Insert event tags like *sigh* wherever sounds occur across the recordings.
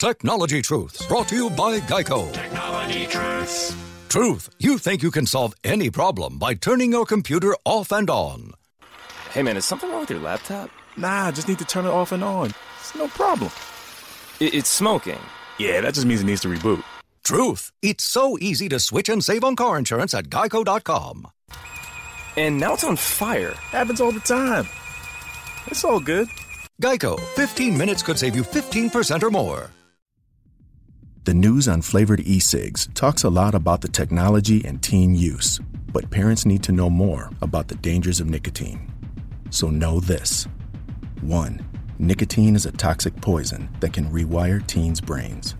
Technology Truths, brought to you by Geico. Technology Truths. Truth, you think you can solve any problem by turning your computer off and on. Hey man, is something wrong with your laptop? Nah, I just need to turn it off and on. It's no problem. I- it's smoking. Yeah, that just means it needs to reboot. Truth, it's so easy to switch and save on car insurance at geico.com. And now it's on fire. Happens all the time. It's all good. Geico, 15 minutes could save you 15% or more. The news on flavored e cigs talks a lot about the technology and teen use, but parents need to know more about the dangers of nicotine. So know this 1. Nicotine is a toxic poison that can rewire teens' brains.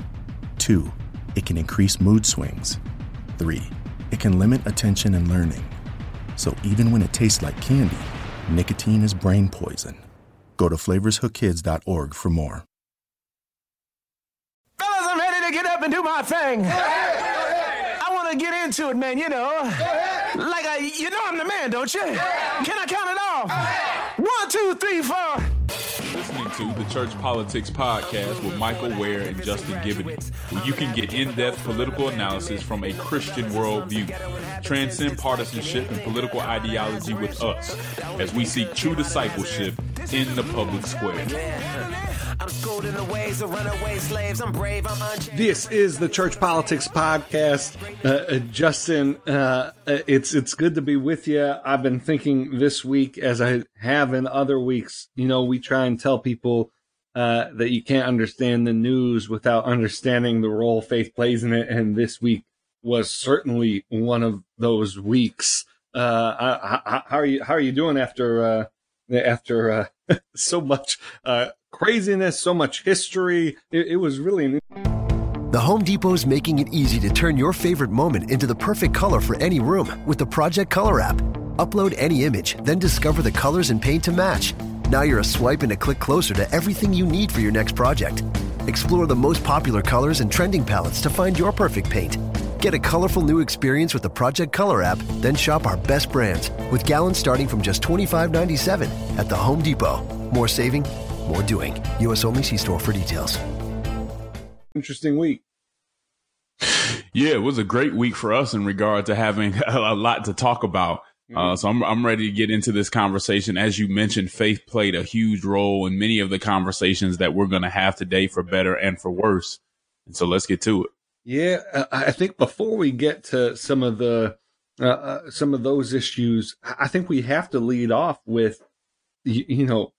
2. It can increase mood swings. 3. It can limit attention and learning. So even when it tastes like candy, nicotine is brain poison. Go to flavorshookkids.org for more. Up and do my thing. I want to get into it, man, you know. Like, I, you know I'm the man, don't you? Can I count it off? One, two, three, four. Listening to the Church Politics Podcast with Michael Wear and Justin Giboney, where you can get in depth political analysis from a Christian worldview. Transcend partisanship and political ideology with us as we seek true discipleship in the public square. This is the Church Politics Podcast. Uh, uh, Justin, uh, uh, it's it's good to be with you. I've been thinking this week, as I have in other weeks. You know, we try and tell people uh, that you can't understand the news without understanding the role faith plays in it, and this week was certainly one of those weeks. Uh, I, I, how are you? How are you doing after uh, after uh, *laughs* so much uh, craziness, so much history? It, it was really an The Home Depot is making it easy to turn your favorite moment into the perfect color for any room with the Project Color app. Upload any image, then discover the colors and paint to match. Now you're a swipe and a click closer to everything you need for your next project. Explore the most popular colors and trending palettes to find your perfect paint. Get a colorful new experience with the Project Color app, then shop our best brands with gallons starting from just $25.97 at the Home Depot. More saving, more doing. U.S. only see store for details. interesting week. Yeah, it was a great week for us in regard to having *laughs* a lot to talk about. Uh, so I'm I'm ready to get into this conversation. As you mentioned, faith played a huge role in many of the conversations that we're going to have today, for better and for worse. And so let's get to it. Yeah, I think before we get to some of the uh, uh, some of those issues, I think we have to lead off with you, you know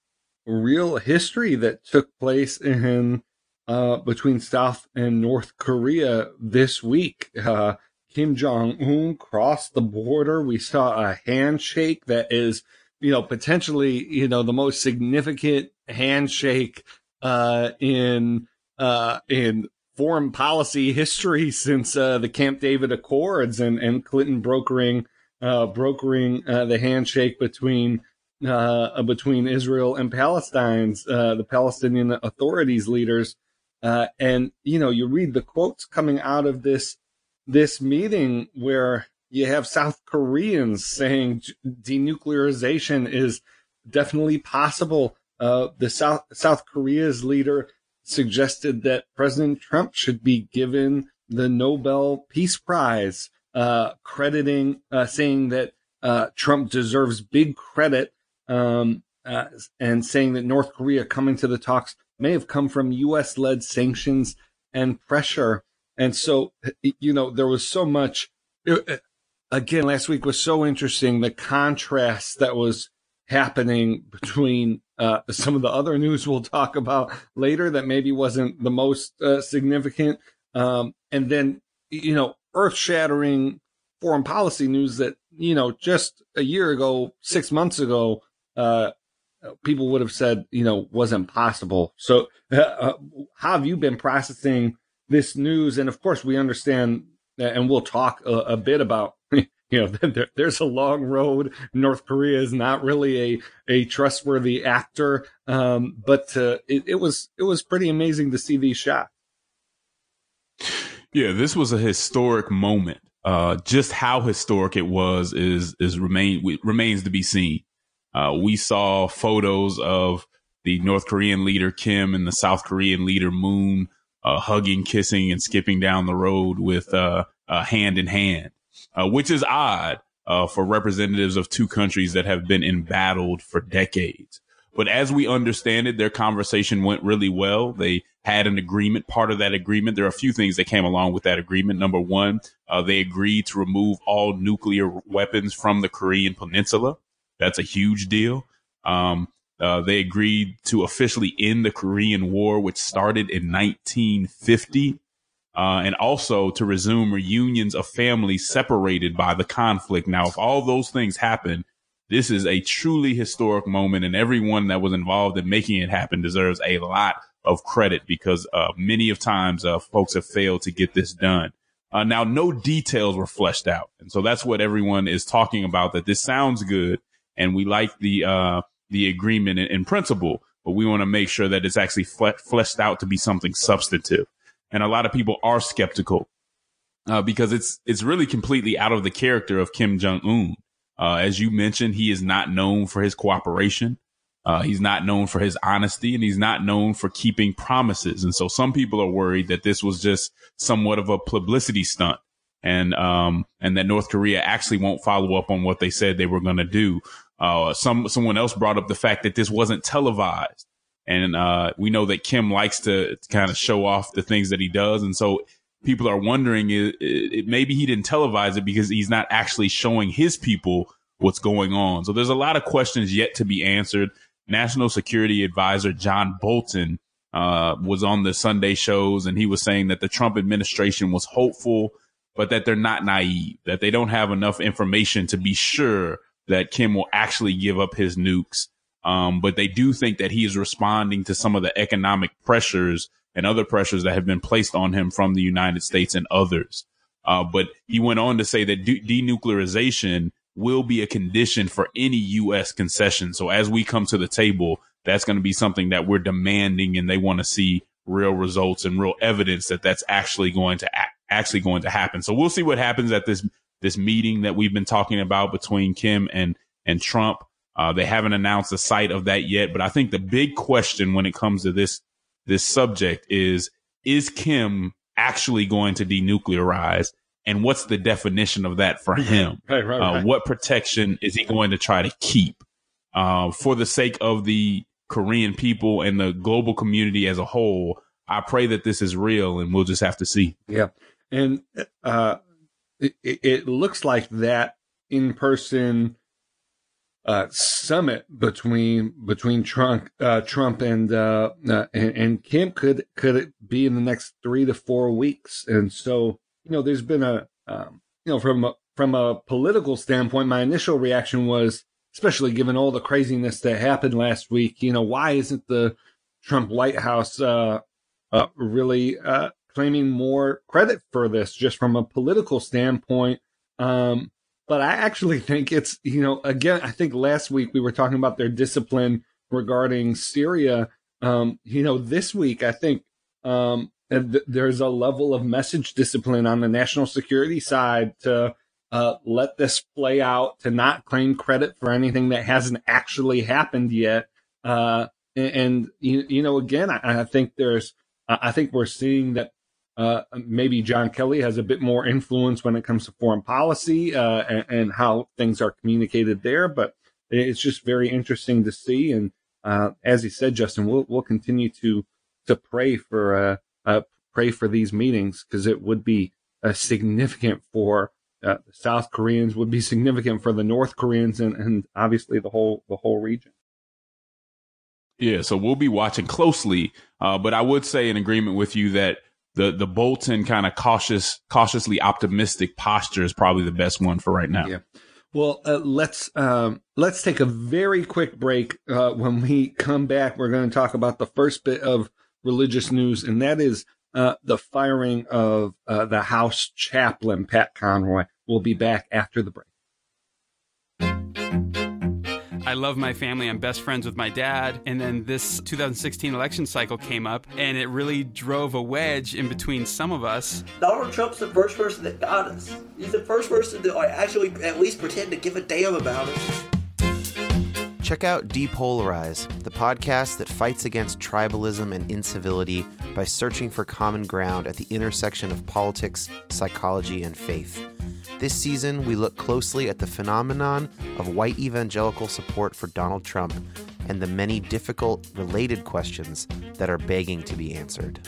real history that took place in uh, between South and North Korea this week. Uh, Kim Jong Un crossed the border. We saw a handshake that is, you know, potentially, you know, the most significant handshake uh, in uh, in foreign policy *laughs* history since uh, the Camp David Accords and, and Clinton brokering uh, brokering uh, the handshake between uh, between Israel and Palestine's uh, the Palestinian authorities leaders. Uh, and you know, you read the quotes coming out of this this meeting where you have South Koreans saying denuclearization is definitely possible. Uh, the South South Korea's leader suggested that President Trump should be given the Nobel Peace Prize, uh, crediting, uh, saying that uh, Trump deserves big credit, um, uh, and saying that North Korea coming to the talks may have come from U.S. led sanctions and pressure. And so, you know, there was so much. Again, last week was so interesting. The contrast that was happening between uh, some of the other news we'll talk about later that maybe wasn't the most uh, significant, um, and then you know, earth shattering foreign policy news that you know just a year ago, six months ago, uh, people would have said you know wasn't possible. So, uh, how have you been processing this news? And of course, we understand, and we'll talk a, a bit about *laughs* you know, *laughs* there, there's a long road. North Korea is not really a, a trustworthy actor. Um, but, uh, it, it was, it was pretty amazing to see these shots. Yeah, this was a historic moment. Uh, just how historic it was is, is remain, remains to be seen. Uh, we saw photos of the North Korean leader Kim and the South Korean leader Moon uh, hugging, kissing, and skipping down the road with uh, uh, hand in hand, uh, which is odd uh, for representatives of two countries that have been embattled for decades. But as we understand it, their conversation went really well. They had an agreement. Part of that agreement, there are a few things that came along with that agreement. Number one, uh, they agreed to remove all nuclear weapons from the Korean Peninsula. That's a huge deal. Um, uh, they agreed to officially end the Korean War, which started in 1950, uh, and also to resume reunions of families separated by the conflict. Now, if all those things happen, this is a truly historic moment, and everyone that was involved in making it happen deserves a lot of credit because uh, many of times uh, folks have failed to get this done. Uh, now, no details were fleshed out, and so that's what everyone is talking about. That this sounds good, and we like the uh, the agreement in, in, principle, but we want to make sure that it's actually fle- fleshed out to be something substantive. And a lot of people are skeptical uh, because it's it's really completely out of the character of Kim Jong Un. Uh, as you mentioned, he is not known for his cooperation. Uh, he's not known for his honesty and he's not known for keeping promises. And so some people are worried that this was just somewhat of a publicity stunt and, um, and that North Korea actually won't follow up on what they said they were going to do. Uh, some, someone else brought up the fact that this wasn't televised. And, uh, we know that Kim likes to kind of show off the things that he does. And so people are wondering it, it, maybe he didn't televise it because he's not actually showing his people what's going on. So there's a lot of questions yet to be answered. National Security Advisor John Bolton uh, was on the Sunday shows, and he was saying that the Trump administration was hopeful, but that they're not naive, that they don't have enough information to be sure that Kim will actually give up his nukes. Um, but they do think that he is responding to some of the economic pressures and other pressures that have been placed on him from the United States and others. Uh, but he went on to say that de- denuclearization will be a condition for any U.S. concession. So as we come to the table, that's going to be something that we're demanding, and they want to see real results and real evidence that that's actually going to actually going to happen. So we'll see what happens at this this meeting that we've been talking about between Kim and and Trump. Uh, they haven't announced the site of that yet, but I think the big question when it comes to this this subject is, is Kim actually going to denuclearize? And what's the definition of that for him? Right, right, uh, right. what protection is he going to try to keep uh, for the sake of the Korean people and the global community as a whole? I pray that this is real, and we'll just have to see. Yeah, and uh, it, it looks like that in person uh, summit between between Trump uh, Trump and, uh, uh, and and Kim could could it be in the next three to four weeks? And so you know, there's been a um, you know from a, from a political standpoint, my initial reaction was, especially given all the craziness that happened last week, you know, why isn't the Trump White House uh, uh, really uh, claiming more credit for this, just from a political standpoint? Um, but I actually *laughs* think it's, you know, again, I think last week we were talking about their discipline regarding Syria. Um, you know, this week, I think um, th- there's a level of message discipline on the national security side to uh, let this play out, to not claim credit for anything that hasn't actually happened yet. Uh, and, and you, you know, again, I, I think there's, I think we're seeing that uh, maybe John Kelly has a bit more influence when it comes to foreign policy uh, and, and, how things are communicated there. But it's just very interesting to see. And uh, as he said, Justin, we'll we'll continue to to pray for uh, uh, pray for these meetings because it would be significant for South Koreans, would be significant for the North Koreans, and, and obviously the whole the whole region. Yeah, so we'll be watching closely. but I would say in agreement with you that the the Bolton kind of cautious, cautiously optimistic posture is probably the best one for right now. Yeah. Well, uh, let's um, let's take a very quick break. Uh, when we come back, we're going to talk about the first bit of religious news, and that is uh, the firing of uh, the House chaplain Pat Conroy. We'll be back after the break. I love my family. I'm best friends with my dad. And then this 2016 election cycle came up, and it really drove a wedge in between some of us. Donald Trump's the first person that got us. He's the first person to actually at least pretend to give a damn about. Check out Depolarize, the podcast that fights against tribalism and incivility by searching for common ground at the intersection of politics, psychology, and faith. This season, we look closely at the phenomenon of white evangelical support for Donald Trump and the many difficult related questions that are begging to be answered.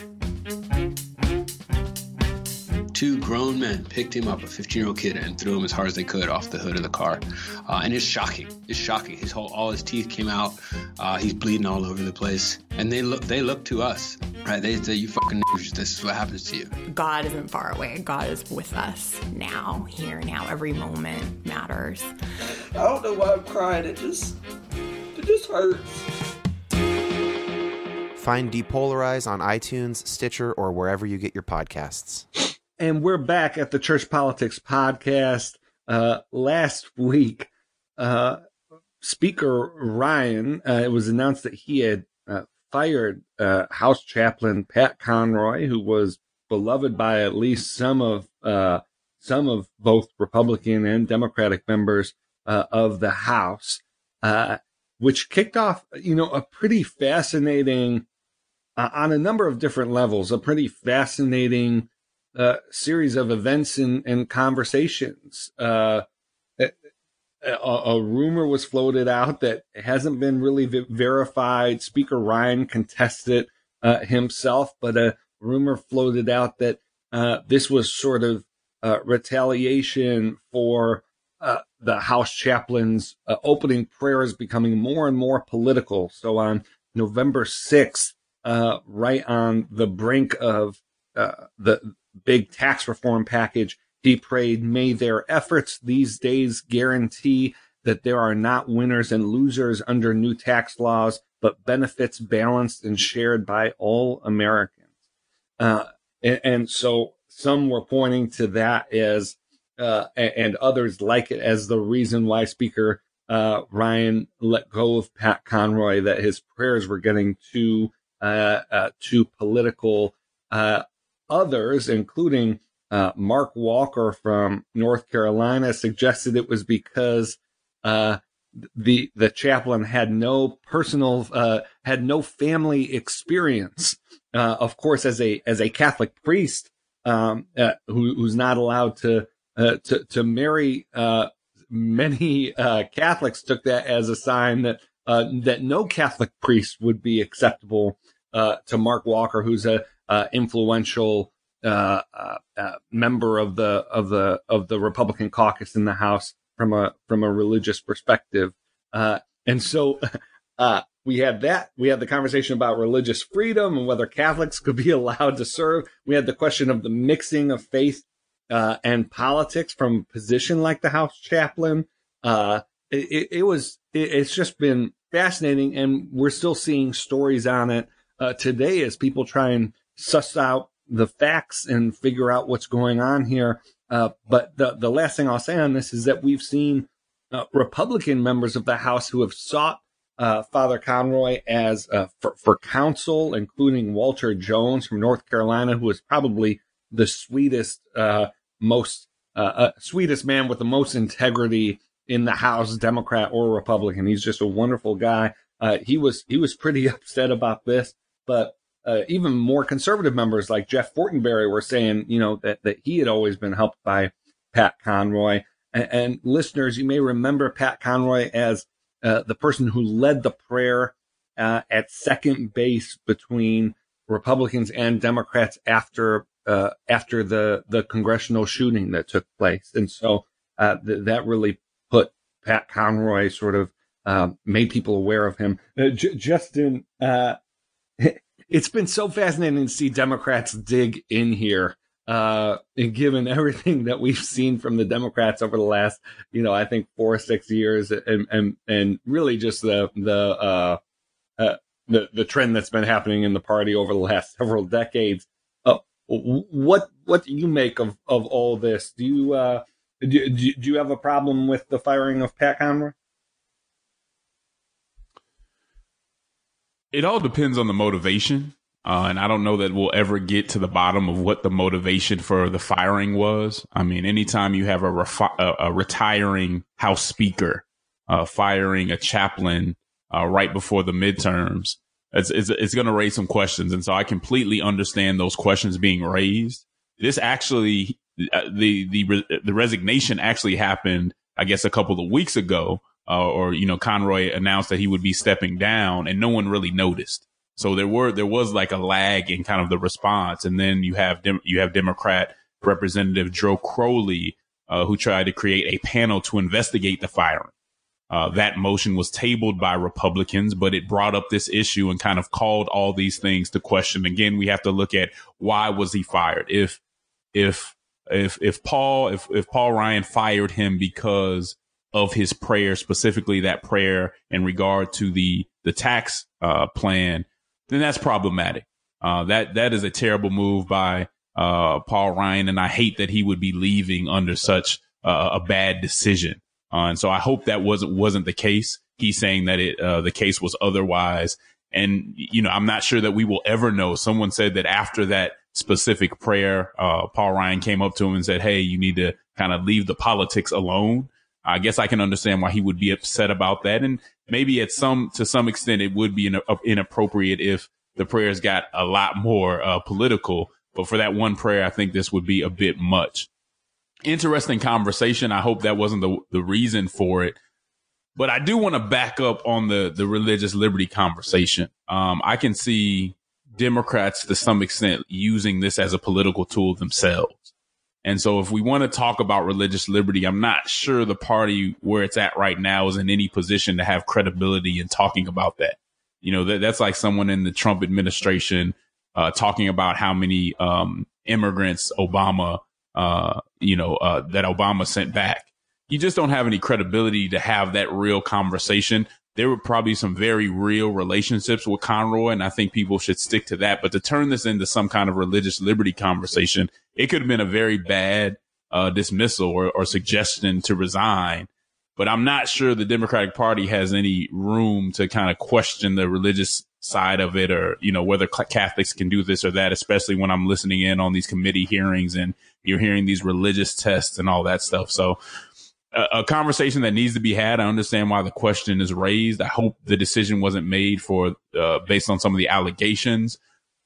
Two grown men picked him up, a 15 year old kid, and threw him as hard as they could off the hood of the car. Uh, and it's shocking. It's shocking. His whole, all his teeth came out. Uh, he's bleeding all over the place. And they look, they look to us, right? They say, "You fucking, this is what happens to you." God isn't far away. God is with us now, here, now. Every moment matters. I don't know why I'm crying. It just, it just hurts. Find Depolarize on iTunes, Stitcher, or wherever you get your podcasts. And we're back at the Church Politics Podcast. Uh, last week, uh, Speaker Ryan, uh, it was announced that he had uh, fired uh, House Chaplain Pat Conroy, who was beloved by at least some of uh, some of both Republican and Democratic members of the House, which kicked off, you know, a pretty fascinating, on a number of different levels, a pretty fascinating uh, series of events and, and conversations. Uh, a, a, rumor was floated out that hasn't been really verified. Speaker Ryan contested uh, himself, but a rumor floated out that uh, this was sort of uh, retaliation for uh, the House chaplain's opening prayers becoming more and more political. So on November 6th, right on the brink of the big tax reform package. He prayed, may their efforts these days guarantee that there are not winners and losers under new tax laws, but benefits balanced and shared by all Americans. Uh, and, and, so some were pointing to that as, uh, and others like it as the reason why Speaker uh, Ryan let go of Pat Conroy, that his prayers were getting too uh, uh, too political. Uh, others, including uh, Mark Walker from North Carolina, suggested it was because uh, the the chaplain had no personal uh, had no family experience. Uh, of course, as a as a Catholic priest um, uh, who, who's not allowed to uh, to to marry, many Catholics took that as a sign that that no Catholic priest would be acceptable to Mark Walker, who's a uh, influential uh, uh, uh, member of the of the of the Republican caucus in the House from a from a religious perspective, uh, and so. *laughs* Uh, we had that. We had the conversation about religious freedom and whether Catholics could be *laughs* allowed to serve. We had the question of the mixing of faith and politics from a position like the House chaplain. It, it, was. It, it's just been fascinating, and we're still seeing stories on it today as people try and suss out the facts and figure out what's going on here. Uh, but the, the last thing I'll say on this is that we've seen uh, Republican members of the House who have sought uh, Father Conroy as uh, for, for counsel, including Walter Jones from North Carolina, who is probably the sweetest, uh, most uh, sweetest man with the most integrity in the House, Democrat or Republican. He's just a wonderful guy. he was he was pretty *laughs* upset about this, but uh, even more conservative members like Jeff Fortenberry were saying, you know, that, that he had always been helped by Pat Conroy. And, and listeners, you may remember Pat Conroy as uh, the person who led the prayer uh, at second base between Republicans and Democrats after uh, after the the congressional shooting that took place, and so uh, th- that really put Pat Conroy sort of um, made people aware of him. Uh, J- Justin, *laughs* it's been so fascinating to see Democrats dig in here. Uh, and given everything that we've seen from the Democrats over the last, you know, I think four or six years and, and, and really just the, the, uh, uh, the, the trend that's been happening in the party over the last *laughs* several decades. Uh, what, what do you make of, of all this? Do you, uh, do, do you have a problem with the firing of Pat Conroy? It all depends on the motivation. Uh, and I don't know that we'll ever get to the bottom of what the motivation for the firing was. I mean, anytime you have a, refi- a, a retiring House Speaker uh, firing a chaplain uh, right before the midterms. It's, it's, it's going to raise some questions. And so I completely understand those questions being raised. This actually, uh, the, the, the resignation actually happened, I guess, a couple of weeks ago. Uh, or, you know, Conroy announced that he would be stepping down and no one really noticed. So there were, there was like a lag in kind of the response. And then you have, Dem- you have Democrat Representative Joe Crowley, uh, who tried to create a panel to investigate the firing. Uh, that motion was tabled by Republicans, but it brought up this issue and kind of called all these things to question. Again, we have to look at why was he fired? If, if, if, if Paul, if, if Paul Ryan fired him because of his prayer, specifically that prayer in regard to the, the tax, uh, plan, then that's problematic. Uh, that, that is a terrible move by, uh, Paul Ryan. And I hate that he would be leaving under such a bad decision. Uh, and so I hope that wasn't wasn't the case. He's saying that it uh, the case was otherwise. And you know, I'm not sure that we will ever know. Someone said that after that specific prayer, uh, Paul Ryan came up to him and said, "Hey, you need to kind of leave the politics alone." I guess I can understand why he would be upset about that, and maybe at some to some extent it would be in, uh, inappropriate if the prayers got a lot more uh, political. But for that one prayer, I think this would be a bit much interesting conversation. I hope that wasn't the, the reason for it. But I do want to back up on the, the religious liberty conversation. Um, I can see Democrats to some extent using this as a political tool themselves. And so if we want to talk about religious liberty, I'm not sure the party where it's at right now is in any position to have credibility in talking about that. You know, that, that's like someone in the Trump administration, uh, talking about how many, um, immigrants Obama uh, you know, uh, that Obama sent back. You just don't have any credibility to have that real conversation. There were probably some very real relationships with Conroy, and I think people should stick to that. But to turn this into some kind of religious liberty conversation, it could have been a very bad uh, dismissal or, or suggestion to resign. But I'm not sure the Democratic Party has any room to kind of question the religious side of it or, you know, whether Catholics can do this or that, especially when I'm listening in on these committee hearings and you're hearing these religious tests and all that stuff. So a, a, conversation that needs to be had. I understand why the question is raised. I hope the decision wasn't made for, uh, based on some of the allegations,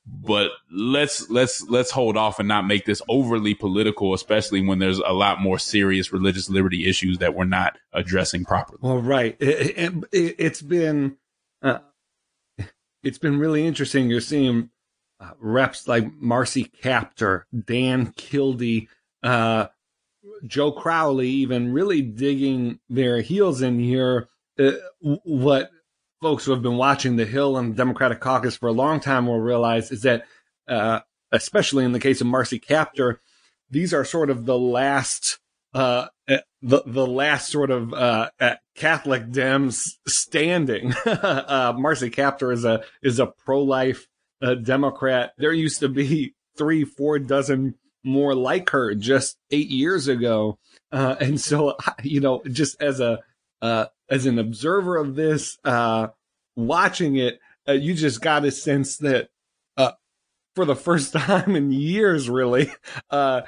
but let's, let's, let's hold off and not make this overly political, especially when there's a lot more serious religious liberty issues that we're not addressing properly. Well, right. It, it, has been, uh, it's been really interesting. You're seeing uh, reps like Marcy Kaptur, Dan Kildee, uh, Joe Crowley, even really digging their heels in here. Uh, what folks who have been watching the Hill and the Democratic caucus for a long time will realize is that, uh, especially in the case of Marcy Kaptur, these are sort of the last, uh, uh, the the last sort of uh, Catholic Dems standing. *laughs* Marcy Kaptur is a is a pro life a Democrat. There used to be three, four dozen more like her just eight years ago. Uh, and so, you know, just as a, uh, as an observer of this, uh, watching it, uh, you just got a sense that, uh, for the first *laughs* time in years, really, *laughs* uh,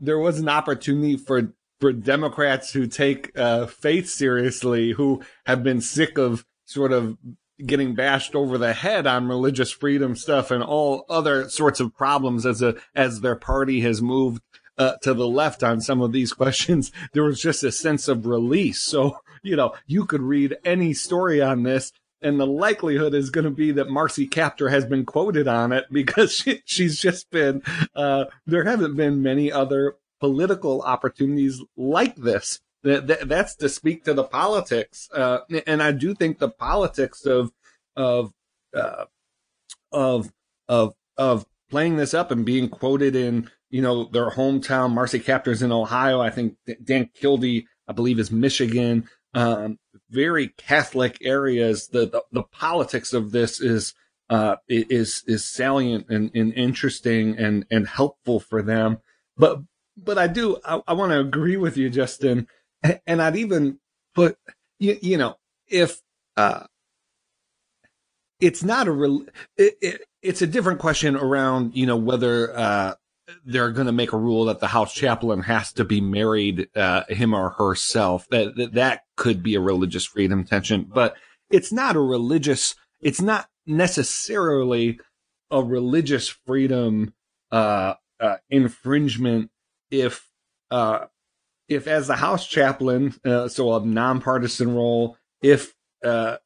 there was an opportunity for, for Democrats who take, faith seriously, who have been sick of sort of getting bashed over the head on religious freedom stuff and all other sorts of problems as a as their party has moved uh, to the left on some of these *laughs* questions. There was just a sense of release. So you know you could read any story on this and the likelihood is going to be that Marcy Kaptur has been quoted on it because she, she's just been uh, there haven't been many other political opportunities like this that, that, that's to speak to the politics. Uh, and I do think the politics of, of, uh, of, of, of playing this up and being quoted in, you know, their hometown, Marcy Kaptur's in Ohio. I think Dan Kildee, I believe is Michigan. Um, very Catholic areas. The, the, the politics of this is, uh, is, is salient and, and interesting and, and helpful for them. But, but I do, I, I want to agree with you, Justin, and I'd even put, you, you know, if, uh, it's not a it, it, it's a different question around, you know, whether, uh, they're going to make a rule that the house chaplain has to be married, uh, him or herself. That, that, that could be a religious freedom tension, but it's not a religious, it's not necessarily a religious freedom, uh, uh, infringement if, uh, if as the house chaplain, uh, so a nonpartisan role, if, uh,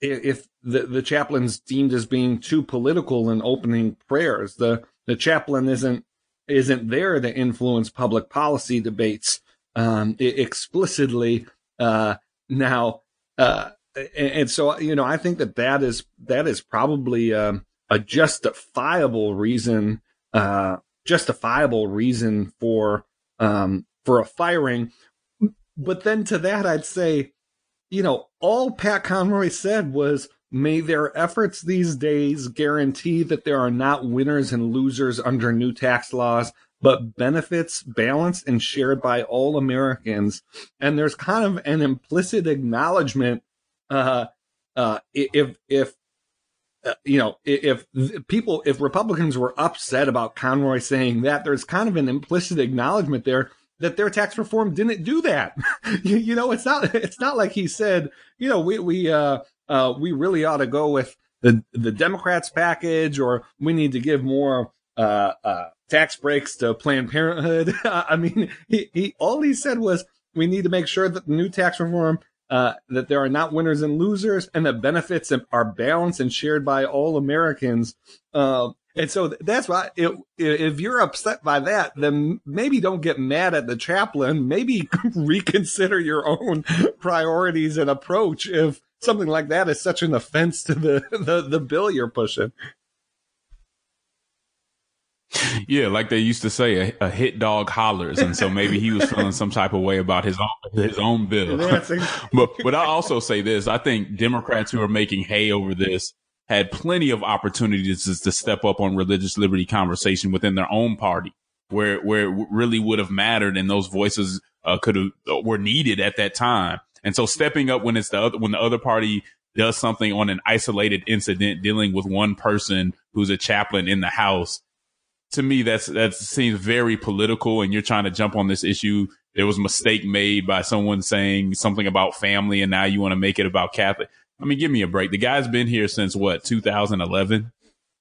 if the, the chaplain's deemed as being too political in opening prayers, the, the chaplain isn't isn't there to influence public policy debates um, explicitly. Uh, now, uh, and, so you know, I think that that is that is probably um, a justifiable reason, uh, justifiable reason for um, for a firing. But then to that, I'd say, you know, all Pat Conroy said was May their efforts these days guarantee that there are not winners and losers under new tax laws, but benefits balanced and shared by all Americans. And there's kind of an implicit acknowledgement, uh, uh, if, if, uh, you know, if people, if Republicans were upset about Conroy saying that, there's kind of an implicit acknowledgement there that their tax reform didn't do that. *laughs* you, you, know, it's not, it's not like he said, you know, we, we, uh, uh, we really ought to go with the the Democrats package, or we need to give more uh, uh, tax breaks to Planned Parenthood. *laughs* I mean, he, he all he said was we need to make sure that the new tax reform uh, that there are not winners and losers, and that benefits are balanced and shared by all Americans. Uh, and so that's why it, if you're upset by that, then maybe don't get mad at the chaplain. Maybe *laughs* reconsider your own *laughs* priorities and approach if something like that is such an offense to the, *laughs* the, the bill you're pushing. Yeah, like they used to say, a, a, hit dog hollers, and so maybe he was *laughs* feeling some type of way about his own his own bill. *laughs* but but I also say this: I think Democrats who are making hay over this had plenty of opportunities to, to step up on religious liberty conversation within their own party, where where it really would have mattered, and those voices uh, could have were needed at that time. And so stepping up when it's the other, when the other party does something on an isolated incident dealing with one person who's a chaplain in the house, to me, that's, that seems very political and you're trying to jump on this issue. There was a mistake made by someone saying something about family and now you want to make it about Catholic. I mean, give me a break. The guy's been here since what, 2011?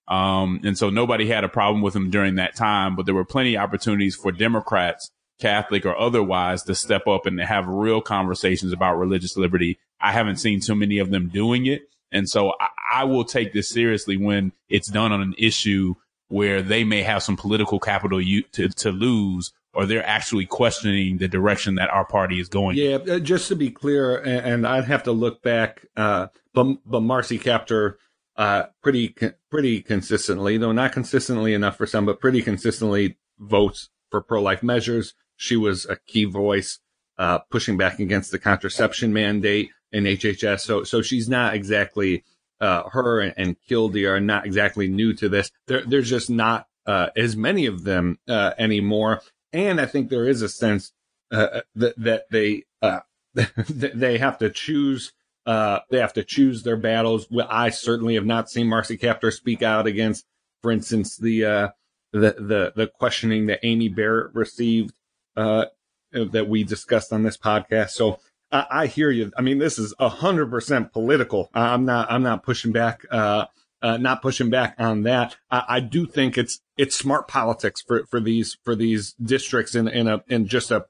Um, and so nobody had a problem with him during that time, but there were plenty of opportunities for Democrats Catholic or otherwise, to step up and have real conversations about religious liberty. I haven't seen too many of them doing it. And so I, I will take this seriously when it's done on an issue where they may have some political capital to, to lose or they're actually questioning the direction that our party is going. Yeah, uh, just to be clear, and, I'd have to look back, uh, but, but Marcy Kaptur, uh, pretty, pretty consistently, though not consistently enough for some, but pretty consistently votes for pro-life measures. She was a key voice uh, pushing back against the contraception mandate in HHS. So, so she's not exactly uh, her and, and Kildee are not exactly new to this. There, there's just not uh, as many of them uh, anymore, and I think there is a sense uh, that that they uh, *laughs* they have to choose. they have to choose their battles. I certainly have not seen Marcy Kaptur speak out against, for instance, the the the the questioning that Amy Barrett received uh, that we discussed on this podcast. So I, I hear you. I mean, this is hundred percent political. I'm not, I'm not pushing back, uh, uh, not pushing back on that. I, I, do think it's, it's smart politics for, for these, for these districts in, in a, in just a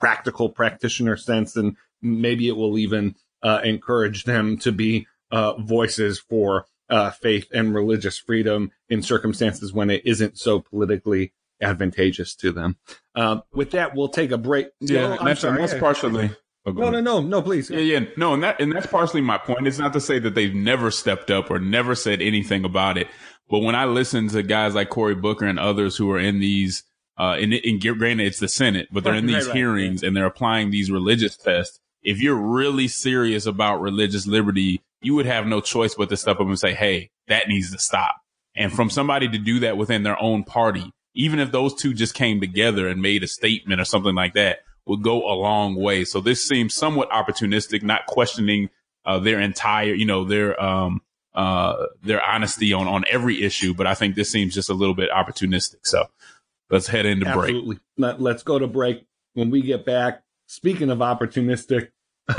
practical practitioner sense. And maybe it will even, uh, encourage them to be, uh, voices for, uh, faith and religious freedom in circumstances when it isn't so politically advantageous to them. Um, with that, we'll take a break. Yeah, that's, sorry, that's partially. Oh, no, no, no, no, please. Yeah, yeah, no, and that and that's partially my point. It's not to say that they've never stepped up or never said anything about it, but when I listen to guys like Cory Booker and others who are in these, uh, in, in granted it's the Senate, but they're in these right, right, hearings and they're applying these religious tests. If you're really serious about religious liberty, you would have no choice but to step up and say, "Hey, that needs to stop." And from somebody to do that within their own party, even if those two just came together and made a statement or something like that, would go a long way. So this seems somewhat opportunistic, not questioning uh, their entire, you know, their um uh their honesty on on every issue. But I think this seems just a little bit opportunistic. So, let's head into break. Absolutely. Let, let's go to break. When we get back, speaking of opportunistic, *laughs*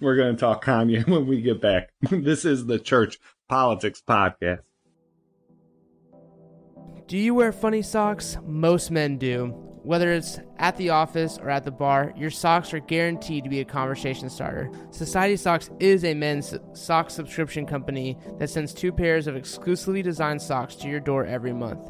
we're going to talk Kanye when we get back. *laughs* this is the Church Politics Podcast. Do you wear funny socks? Most men do. Whether it's at the office or at the bar, your socks are guaranteed to be a conversation starter. Society Socks is a men's sock subscription company that sends two pairs of exclusively designed socks to your door every month.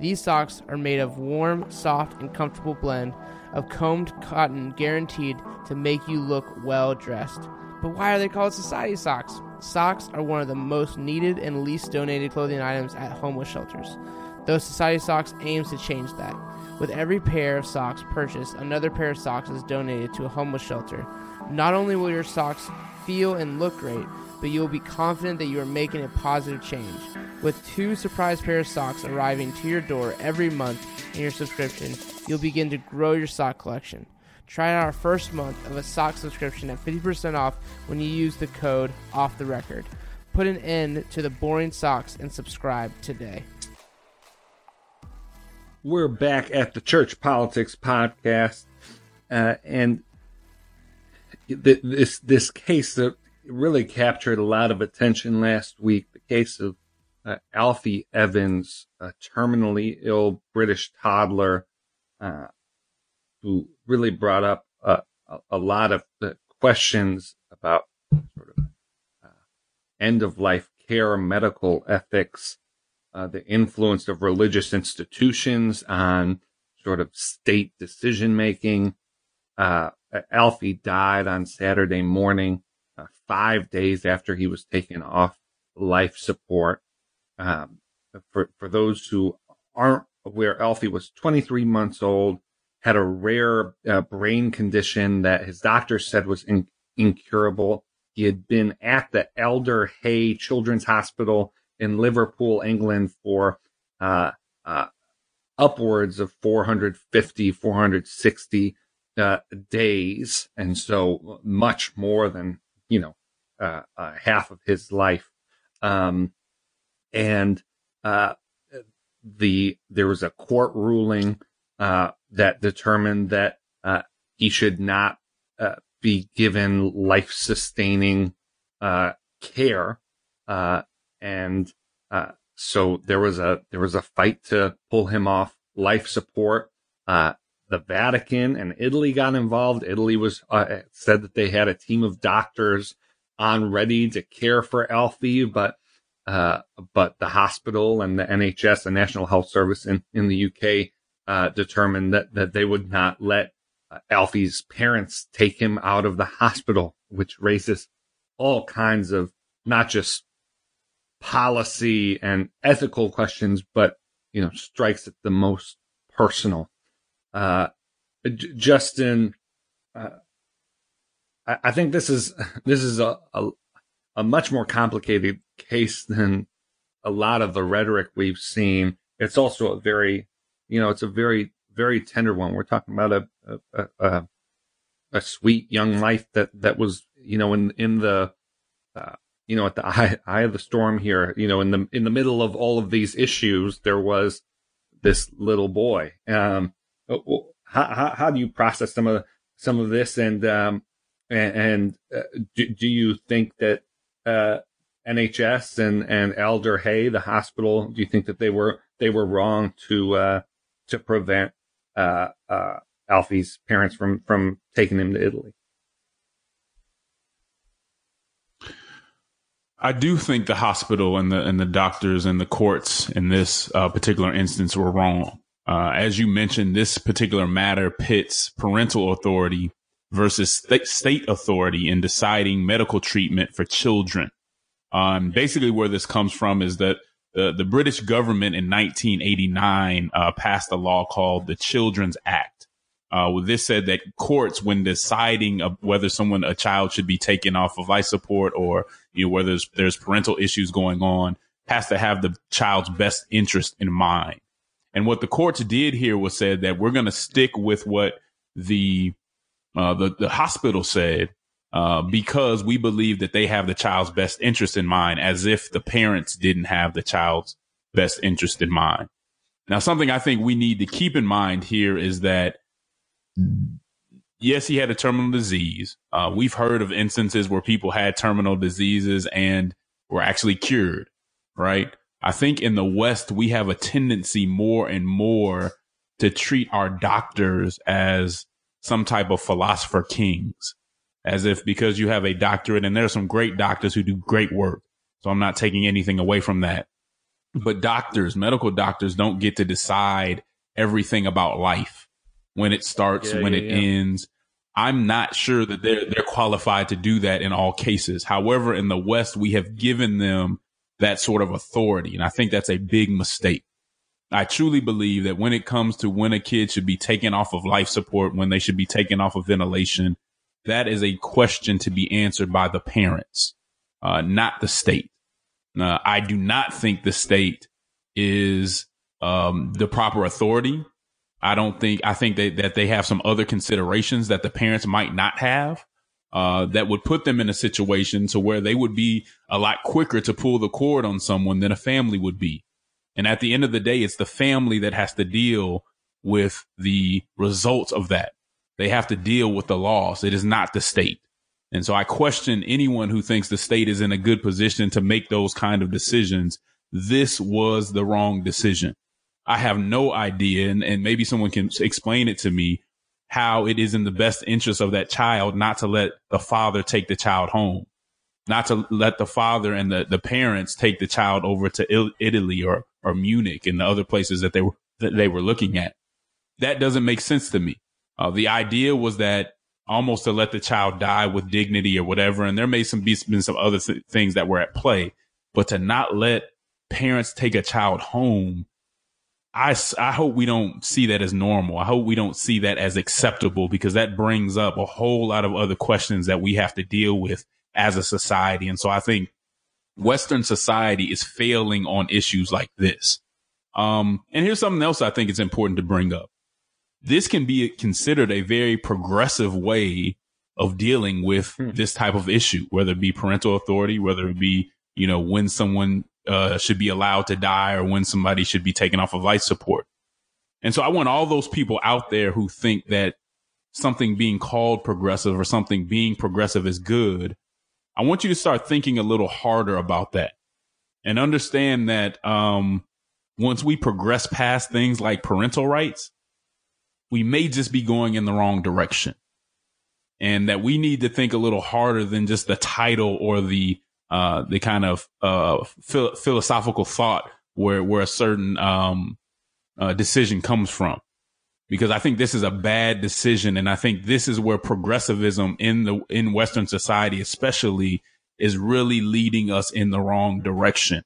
These socks are made of warm, soft, and comfortable blend of combed cotton guaranteed to make you look well dressed. But why are they called society socks? Socks are one of the most needed and least donated clothing items at homeless shelters. Though Society Socks aims to change that. With every pair of socks purchased, another pair of socks is donated to a homeless shelter. Not only will your socks feel and look great, but you will be confident that you are making a positive change. With two surprise pair of socks arriving to your door every month in your subscription, you'll begin to grow your sock collection. Try out our first month of a sock subscription at 50% off when you use the code OFF THE RECORD. Put an end to the boring socks and subscribe today. We're back at the Church Politics Podcast, uh, and th- this this case that really captured a lot of attention last week. The case of uh, Alfie Evans, a terminally ill British toddler, uh, who really brought up a, a lot of questions about sort of uh, end of life care, medical ethics, uh, the influence of religious institutions on sort of state decision making. Uh, Alfie died on Saturday morning, uh, five days after he was taken off life support. Um, for for those who aren't aware, Alfie was 23 months old, had a rare uh, brain condition that his doctor said was in, incurable. He had been at the Alder Hey Children's Hospital in Liverpool, England for uh, uh, upwards of 450, 460 uh, days. And so much more than, you know, uh, uh, half of his life. Um, and uh, the there was a court ruling that determined that he should not be given life sustaining care and uh, so there was a there was a fight to pull him off life support. Uh, the Vatican and Italy got involved. Italy was uh, said that they had a team of doctors on ready to care for Alfie, but uh, but the hospital and the NHS, the National Health Service in in the UK, uh, determined that that they would not let uh, Alfie's parents take him out of the hospital, which raises all kinds of not just policy and ethical questions, but you know, strikes at the most personal. Uh, J- Justin, uh, I-, I, think this is *laughs* this is a, a a much more complicated case than a lot of the rhetoric we've seen. It's also a very, you know, it's a very very tender one. We're talking about a a, a, a sweet young life that that was, you know, in in the uh, you know, at the *laughs* eye, eye of the storm here, you know, in the in the middle of all of these issues, there was this little boy. Um, how, how, how do you process some of some of this, and um, and, and uh, do, do you think that uh, NHS and and Alder Hey, the hospital, do you think that they were they were wrong to uh, to prevent uh, uh, Alfie's parents from from taking him to Italy? I do think the hospital and the and the doctors and the courts in this uh, particular instance were wrong. Uh, as you mentioned, this particular matter pits parental authority versus state, state authority in deciding medical treatment for children. Um, basically, where this comes from is that the, the British government in 1989 uh, passed a law called the Children's Act. Uh, this said that courts, when deciding whether someone, a child should be taken off of life support or you know, whether there's, there's parental issues going on, has to have the child's best interest in mind. And what the courts did here was said that we're going to stick with what the, uh, the, the hospital said, uh, because we believe that they have the child's best interest in mind, as if the parents didn't have the child's best interest in mind. Now, something I think we need to keep in mind here is that yes, he had a terminal disease. Uh, we've heard of instances where people had terminal diseases and were actually cured, right? I think in the West, we have a tendency more and more to treat our doctors as some type of philosopher kings, as if because you have a doctorate, and there are some great doctors who do great work. So I'm not taking anything away from that. But doctors, medical doctors don't get to decide everything about life when it starts, Yeah, when yeah, it yeah. ends. I'm not sure that they're they're qualified to do that in all cases. However, in the West, we have given them that sort of authority, and I think that's a big mistake. I truly believe that when it comes to when a kid should be taken off of life support, when they should be taken off of ventilation, that is a question to be answered by the parents, uh, not the state. Uh, I do not think the state is um, the proper authority. I don't think, I think that, that they have some other considerations that the parents might not have. Uh, that would put them in a situation to where they would be a lot quicker to pull the cord on someone than a family would be. And at the end of the day, it's the family that has to deal with the results of that. They have to deal with the loss. It is not the state. And so I question anyone who thinks the state is in a good position to make those kind of decisions. This was the wrong decision. I have no idea, and, and maybe someone can explain it to me how it is in the best interest of that child not to let the father take the child home, not to let the father and the, the parents take the child over to Italy or, or Munich and the other places that they were, that they were looking at. That doesn't make sense to me. Uh, the idea was that almost to let the child die with dignity or whatever. And there may some be been some other th- things that were at play, but to not let parents take a child home I, I hope we don't see that as normal. I hope we don't see that as acceptable because that brings up a whole lot of other questions that we have to deal with as a society. And so I think Western society is failing on issues like this. Um, and here's something else I think it's important to bring up. This can be considered a very progressive way of dealing with this type of issue, whether it be parental authority, whether it be, you know, when someone uh, should be allowed to die or when somebody should be taken off of life support. And so I want all those people out there who think that something being called progressive or something being progressive is good. I want you to start thinking a little harder about that and understand that, um, once we progress past things like parental rights, we may just be going in the wrong direction and that we need to think a little harder than just the title or the uh, the kind of uh, phil- philosophical thought where where a certain um, uh, decision comes from. Because I think this is a bad decision, and I think this is where progressivism in the in Western society, especially, is really leading us in the wrong direction.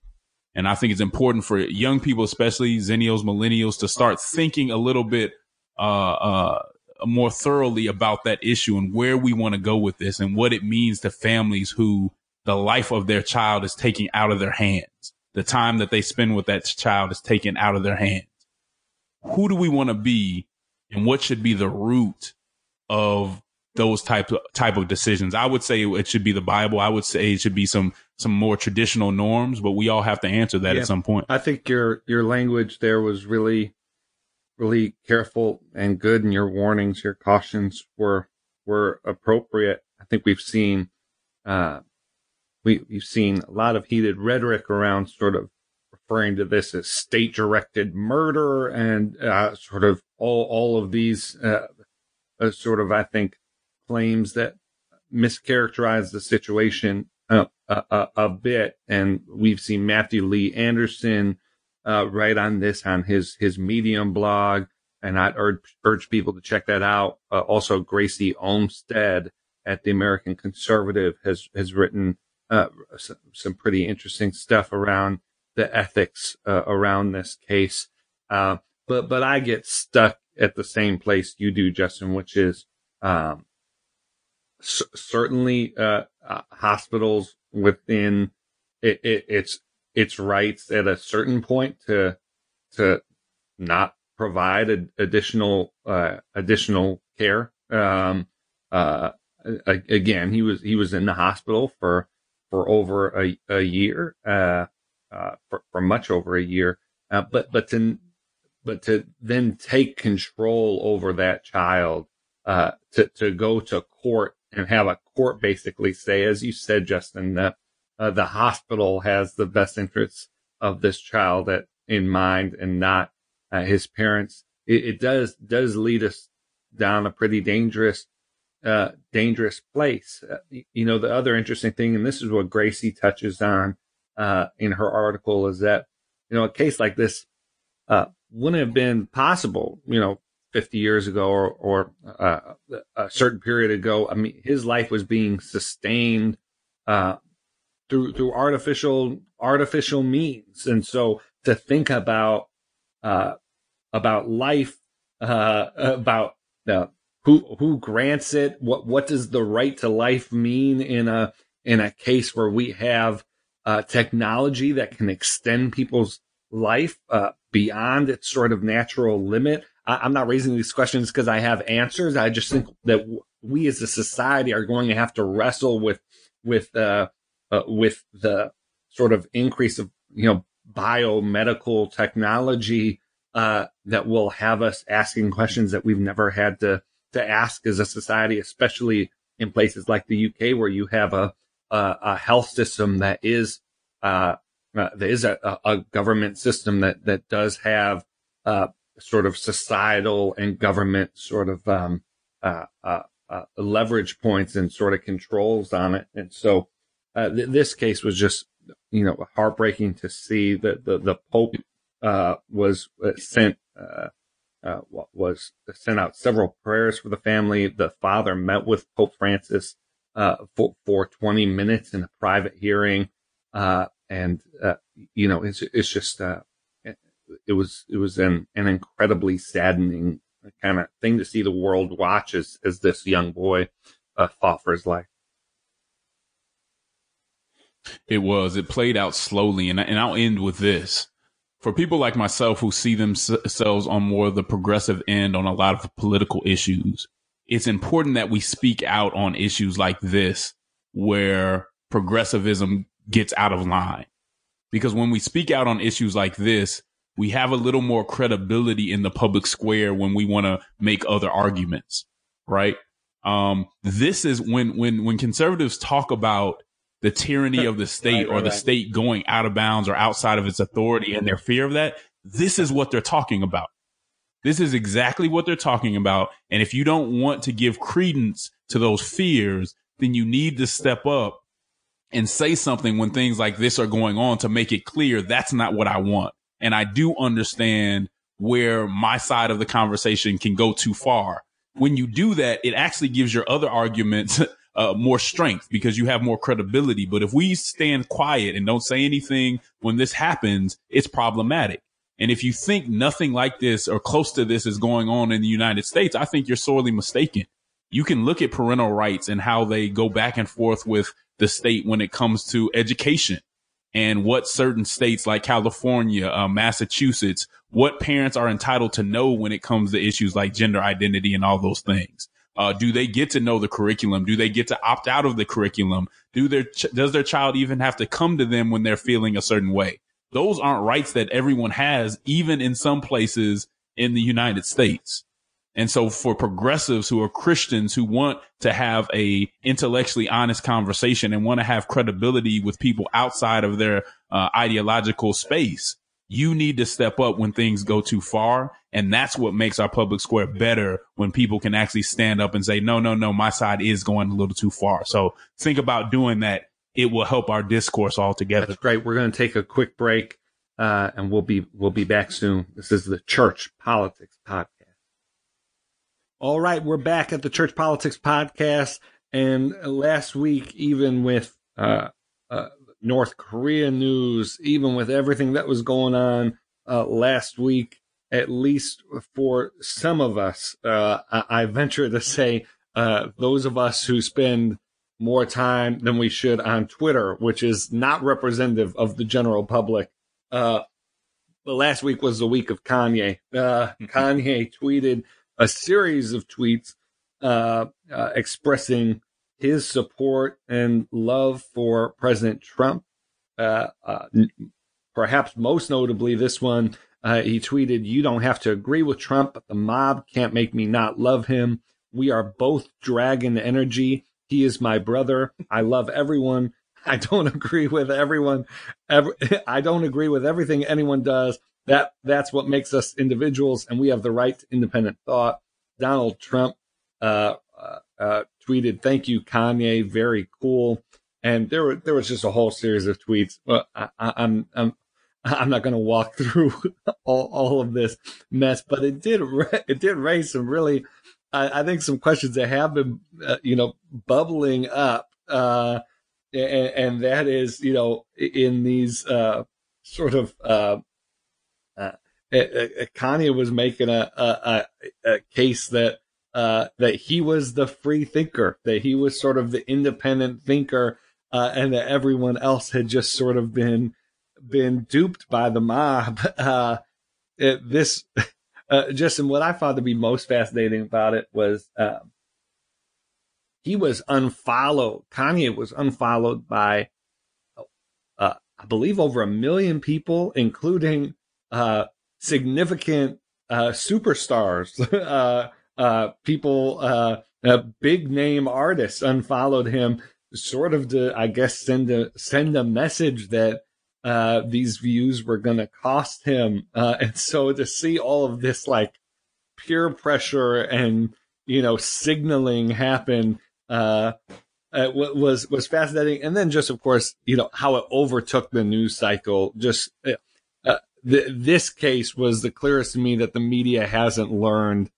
And I think it's important for young people, especially Zennials, millennials, to start thinking a little bit uh, uh, more thoroughly about that issue and where we want to go with this and what it means to families who the life of their child is taken out of their hands. The time that they spend with that child is taken out of their hands. Who do we want to be and what should be the root of those type of, type of decisions? I would say it should be the Bible. I would say it should be some, some more traditional norms, but we all have to answer that Yeah. at some point. I think your your language there was really really careful and good and your warnings, your cautions were were appropriate. I think we've seen uh we we've seen a lot of heated rhetoric around sort of referring to this as state directed murder and uh sort of all all of these uh, uh sort of I think claims that mischaracterize the situation uh, a, a, a bit. And we've seen Matthew Lee Anderson uh, write on this on his his Medium blog, and I'd urge, urge people to check that out. Uh, also, Gracy Olmstead at the American Conservative has has written uh, some, some pretty interesting stuff around the ethics uh, around this case. Uh, but but I get stuck at the same place you do, Justin, which is um, c- certainly uh, uh, hospitals within it, it, its its rights at a certain point to to not provide ad- additional uh, additional care. Um, uh, again, he was he was in the hospital for for over a a year, uh, uh, for, for much over a year. Uh, but but to but to then take control over that child, uh, to, to go to court and have a court basically say, as you said, Justin, that uh, the hospital has the best interests of this child at, in mind and not uh, his parents. It, it, does does lead us down a pretty dangerous uh, dangerous place. Uh, you know, the other interesting thing, and this is what Gracy touches on uh, in her article, is that you know a case like this uh, wouldn't have been possible. You know, 50 years ago or, or uh, a certain period ago. I mean, his life was being sustained uh, through through artificial artificial means, and so to think about uh, about life, uh, about who who grants it, what what does the right to life mean in a in a case where we have uh, technology that can extend people's life uh, beyond its sort of natural limit. I, am not raising these questions because I have answers. I just think that we as a society are going to have to wrestle with with uh, uh, with the sort of increase of you know biomedical technology uh, that will have us asking questions that we've never had to to ask as a society, especially in places like the UK where you have a a, a health system that is uh, uh, a, a, government system that that does have uh, sort of societal and government sort of um, uh, uh, uh leverage points and sort of controls on it. And so th- this case was just, you know, heartbreaking to see that the, the Pope was sent Uh, was sent out several prayers for the family. The father met with Pope Francis uh, for for 20 minutes in a private hearing. Uh, and you know, it's it's just it was it was an an incredibly saddening kind of thing to see the world watch as as this young boy uh, fought for his life. It was. It played out slowly, and and I'll end with this. For people like myself who see themselves on more the progressive end on a lot of political issues, it's important that we speak out on issues like this, where progressivism gets out of line. Because when we speak out on issues like this, we have a little more credibility in the public square when we want to make other arguments, right? Um, this is when when when conservatives talk about the tyranny of the *laughs* state right, or the right. state going out of bounds or outside of its authority and their fear of that, this is what they're talking about. This is exactly what they're talking about. And if you don't want to give credence to those fears, then you need to step up and say something when things like this are going on to make it clear that's not what I want. And I do understand where my side of the conversation can go too far. When you do that, it actually gives your other arguments *laughs* uh, more strength because you have more credibility. But if we stand quiet and don't say anything when this happens, it's problematic. And if you think nothing like this or close to this is going on in the United States, I think you're sorely mistaken. You can look at parental rights and how they go back and forth with the state when it comes to education and what certain states like California, uh, Massachusetts, what parents are entitled to know when it comes to issues like gender identity and all those things. Uh, do they get to know the curriculum? Do they get to opt out of the curriculum? Do their ch- does their child even have to come to them when they're feeling a certain way? Those aren't rights that everyone has, even in some places in the United States. And so for progressives who are Christians who want to have a intellectually honest conversation and want to have credibility with people outside of their uh, ideological space, you need to step up when things go too far. And that's what makes our public square better when people can actually stand up and say, no, no, no, my side is going a little too far. So think about doing that. It will help our discourse altogether. That's great. We're going to take a quick break, uh, and we'll be, we'll be back soon. This is the Church Politics Podcast. All right, we're back at the Church Politics Podcast, and last week, even with uh, uh, North Korea news, even with everything that was going on uh, last week, at least for some of us, uh, I-, venture to say uh, those of us who spend more time than we should on Twitter, which is not representative of the general public. Uh, but last week was the week of Kanye. Kanye tweeted a series of tweets uh, uh, expressing his support and love for President Trump. Uh, uh perhaps most notably, this one Uh, he tweeted, You don't have to agree with Trump, but the mob can't make me not love him. We are both dragon energy. He is my brother. I love everyone. I don't *laughs* agree with everyone. Every, *laughs* I don't agree with everything anyone does. That that's what makes us individuals, and we have the right to independent thought. Donald Trump uh, uh, uh, tweeted, "Thank you, Kanye. Very cool." And there were there was just a whole series of tweets. Well, I, I'm I'm *laughs* I'm not going to walk *laughs* through all, all of this mess, but it did it did raise some really, I, I think, some questions that have been, uh, you know, bubbling up, uh, and, and, that is, you know, in these uh, sort of. Uh, uh, Kanye was making a, a, a case that uh, that he was the free thinker, that he was sort of the independent thinker, and that everyone else had just sort of been been duped by the mob. *laughs* Uh, it, this, *laughs* uh, just in what I found to be most fascinating about it was uh, he was unfollowed. Kanye was unfollowed by, uh, I believe, over a million people, including uh, significant uh, superstars, *laughs* uh uh people, big name artists unfollowed him, sort of to, I guess, send a send a message that uh, these views were going to cost him. Uh, and so to see all of this like peer pressure and, you know, signaling happen, uh, uh was, was fascinating. And then just, of course, you know, how it overtook the news cycle. Just, uh, uh th- this case was the clearest to me that the media hasn't learned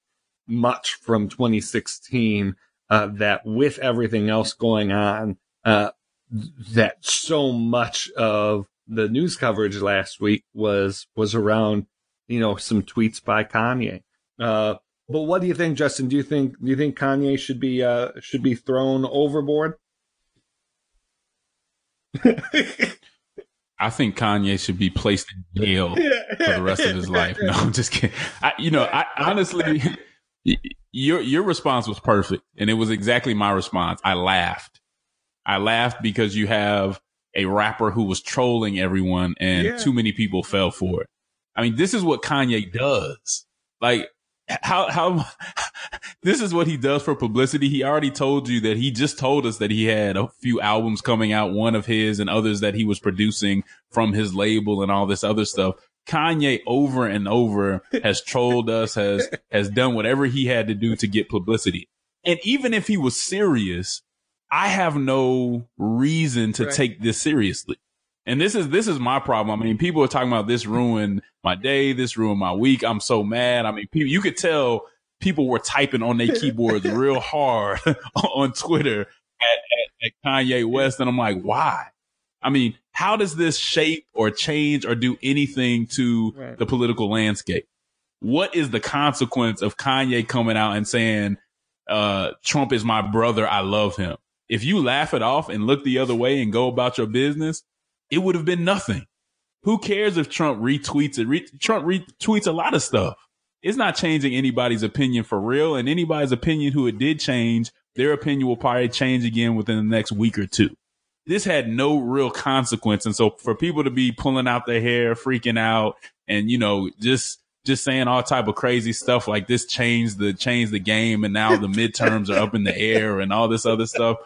much from 2016, uh, that with everything else going on, uh, that so much of the news coverage last week was was around you know some tweets by Kanye. Uh, but what do you think, Justin? Do you think do you think Kanye should be uh, should be thrown overboard? *laughs* I think Kanye should be placed in jail *laughs* for the rest of his life. No, I'm just kidding. I, you know, I honestly, *laughs* your your response was perfect, and it was exactly my response. I laughed. I laughed because you have a rapper who was trolling everyone and yeah. too many people fell for it. I mean, this is what Kanye does. Like how, how, *laughs* this is what he does for publicity. He already told you that he just told us that he had a few albums coming out, one of his and others that he was producing from his label and all this other stuff. Kanye over and over *laughs* has trolled us, has, has done whatever he had to do to get publicity. And even if he was serious, I have no reason to right. take this seriously. And this is this is my problem. I mean, people are talking about this ruined my day, this ruined my week. I'm so mad. I mean, people you could tell people were typing on their *laughs* keyboards real hard *laughs* on Twitter at, at, at Kanye West, and I'm like, why? I mean, how does this shape or change or do anything to right. the political landscape? What is the consequence of Kanye coming out and saying, uh, Trump is my brother, I love him? If you laugh it off and look the other way and go about your business, it would have been nothing. Who cares if Trump retweets it? Re- Trump retweets a lot of stuff. It's not changing anybody's opinion for real. And anybody's opinion who it did change, their opinion will probably change again within the next week or two. This had no real consequence. And so for people to be pulling out their hair, freaking out and, you know, just, just saying all type of crazy stuff like this changed the, changed the game. And now the midterms are up in the air and all this other stuff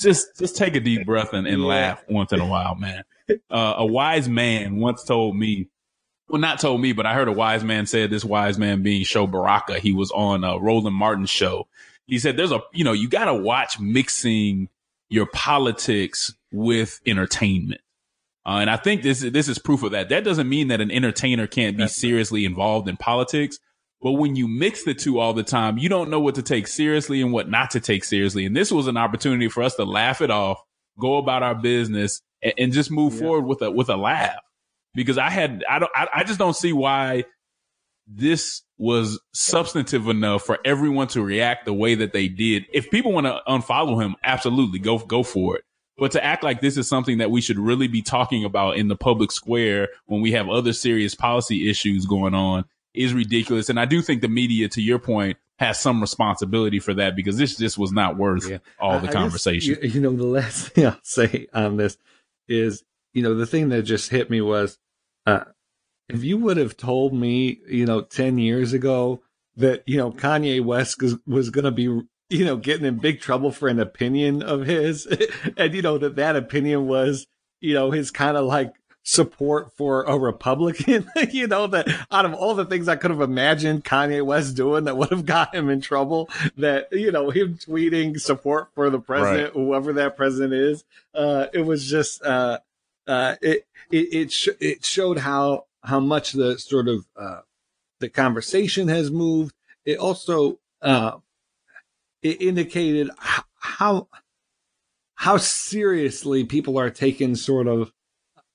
just just take a deep breath and, and laugh once in a while, man. Uh, a wise man once told me, well, not told me, but I heard a wise man said this wise man being Sho Baraka. He was on a Roland Martin's show. He said, there's a, you know, you got to watch mixing your politics with entertainment. Uh, and I think this, this is proof of that. That doesn't mean that an entertainer can't be seriously involved in politics. But when you mix the two all the time, you don't know what to take seriously and what not to take seriously. And this was an opportunity for us to laugh it off, go about our business and, and just move yeah. forward with a, with a laugh. Because I had, I don't, I, I just don't see why this was substantive enough for everyone to react the way that they did. If people want to unfollow him, absolutely go, go for it. But to act like this is something that we should really be talking about in the public square when we have other serious policy issues going on is ridiculous. And I do think the media, to your point, has some responsibility for that because this just was not worth yeah. all the I, conversation. Just, you, you know, the last *laughs* thing I'll say on this is, you know, the thing that just hit me was, uh, if you would have told me, you know, 10 years ago that, you know, Kanye West was, was going to be, you know, getting in big trouble for an opinion of his *laughs* and, you know, that that opinion was, you know, his kind of like support for a Republican, *laughs* you know, that out of all the things I could have imagined Kanye West doing that would have got him in trouble, that, you know, him tweeting support for the president, right. whoever that president is, uh, it was just, uh, uh, it, it, it, sh- it showed how, how much the sort of, uh, the conversation has moved. It also, uh, it indicated how, how seriously people are taking sort of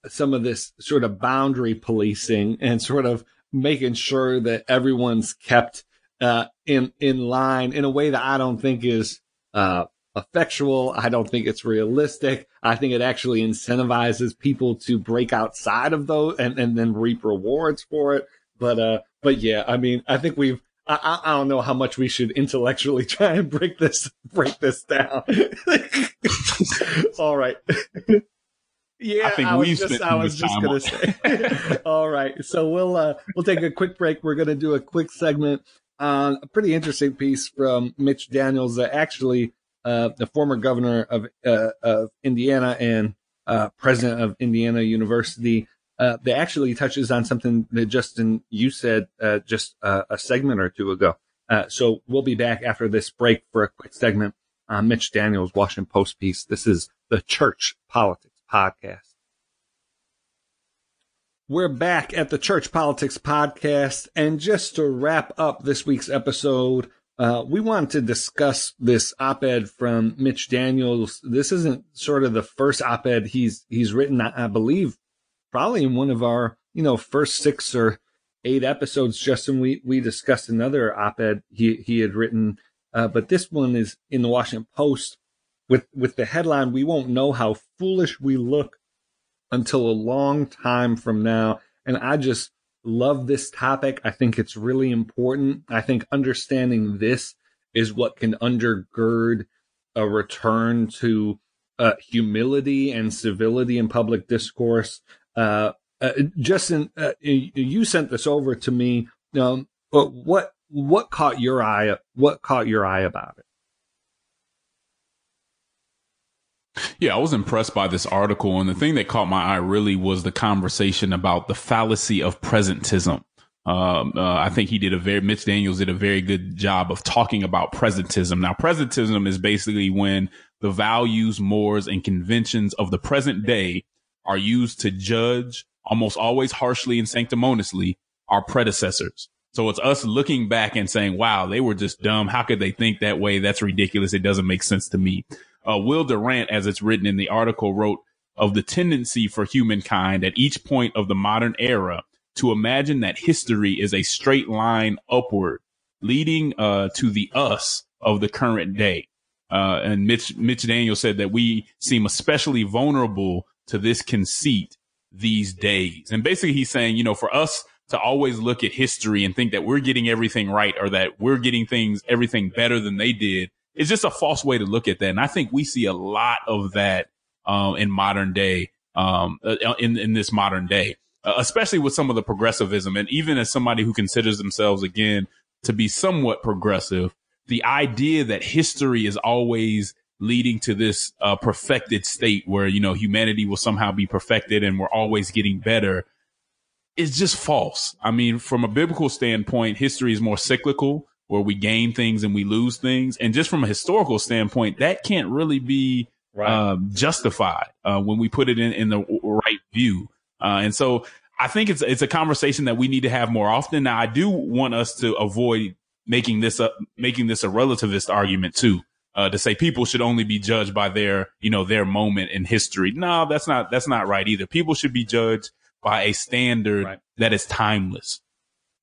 some of this sort of boundary policing and sort of making sure that everyone's kept uh, in in line in a way that I don't think is uh, effectual. I don't think it's realistic. I think it actually incentivizes people to break outside of those and, and then reap rewards for it. But uh, but yeah, I mean, I think we've. I, I don't know how much we should intellectually *laughs* try and break this break this down. *laughs* All right. *laughs* Yeah, I think I we've was just, spent I was just gonna say. *laughs* All right, so we'll uh, we'll take a quick break. We're gonna do a quick segment on a pretty interesting piece from Mitch Daniels, uh, actually uh, the former governor of uh, of Indiana and uh, president of Indiana University. Uh, that actually touches on something that Justin you said just a segment or two ago. so we'll be back after this break for a quick segment on Mitch Daniels' Washington Post piece. This is the church politics podcast. We're back at the Church Politics Podcast. And just to wrap up this week's episode, uh, we wanted to discuss this op-ed from Mitch Daniels. This isn't sort of the first op-ed he's, he's written, I, I believe, probably in one of our, you know, first six or eight episodes, Justin, we, we discussed another op-ed he, he had written. Uh, but this one is in the Washington Post with with the headline we won't know how foolish we look until a long time from now. And i just love this topic. I think it's really important. I think understanding this is what can undergird a return to uh, humility and civility in public discourse. Uh, uh, justin uh, you sent this over to me. Um, what what caught your eye what caught your eye about it Yeah, I was impressed by this article. And the thing that caught my eye really was the conversation about the fallacy of presentism. Um, uh, I think he did a very, Mitch Daniels did a very good job of talking about presentism. Now, presentism is basically when the values, mores, and conventions of the present day are used to judge almost always harshly and sanctimoniously our predecessors. So it's us looking back and saying, wow, they were just dumb. How could they think that way? That's ridiculous. It doesn't make sense to me. Uh, Will Durant, as it's written in the article, wrote of the tendency for humankind at each point of the modern era to imagine that history is a straight line upward, leading uh, to the us of the current day. Uh, and Mitch, Mitch Daniel said that we seem especially vulnerable to this conceit these days. And basically, he's saying, you know, for us to always look at history and think that we're getting everything right or that we're getting things, everything better than they did it's just a false way to look at that. And I think we see a lot of that um, in modern day, um, uh, in in this modern day, uh, especially with some of the progressivism. And even as somebody who considers themselves again to be somewhat progressive, the idea that history is always leading to this uh, perfected state where you know humanity will somehow be perfected and we're always getting better is just false. I mean, from a biblical standpoint, history is more cyclical where we gain things and we lose things. And just from a historical standpoint, that can't really be right. um, justified uh, when we put it in, in the right view. Uh, and so I think it's it's a conversation that we need to have more often. Now, I do want us to avoid making this a making this a relativist argument too. Uh, to say people should only be judged by their, you know, their moment in history. No, that's not, that's not right either. People should be judged by a standard right. that is timeless.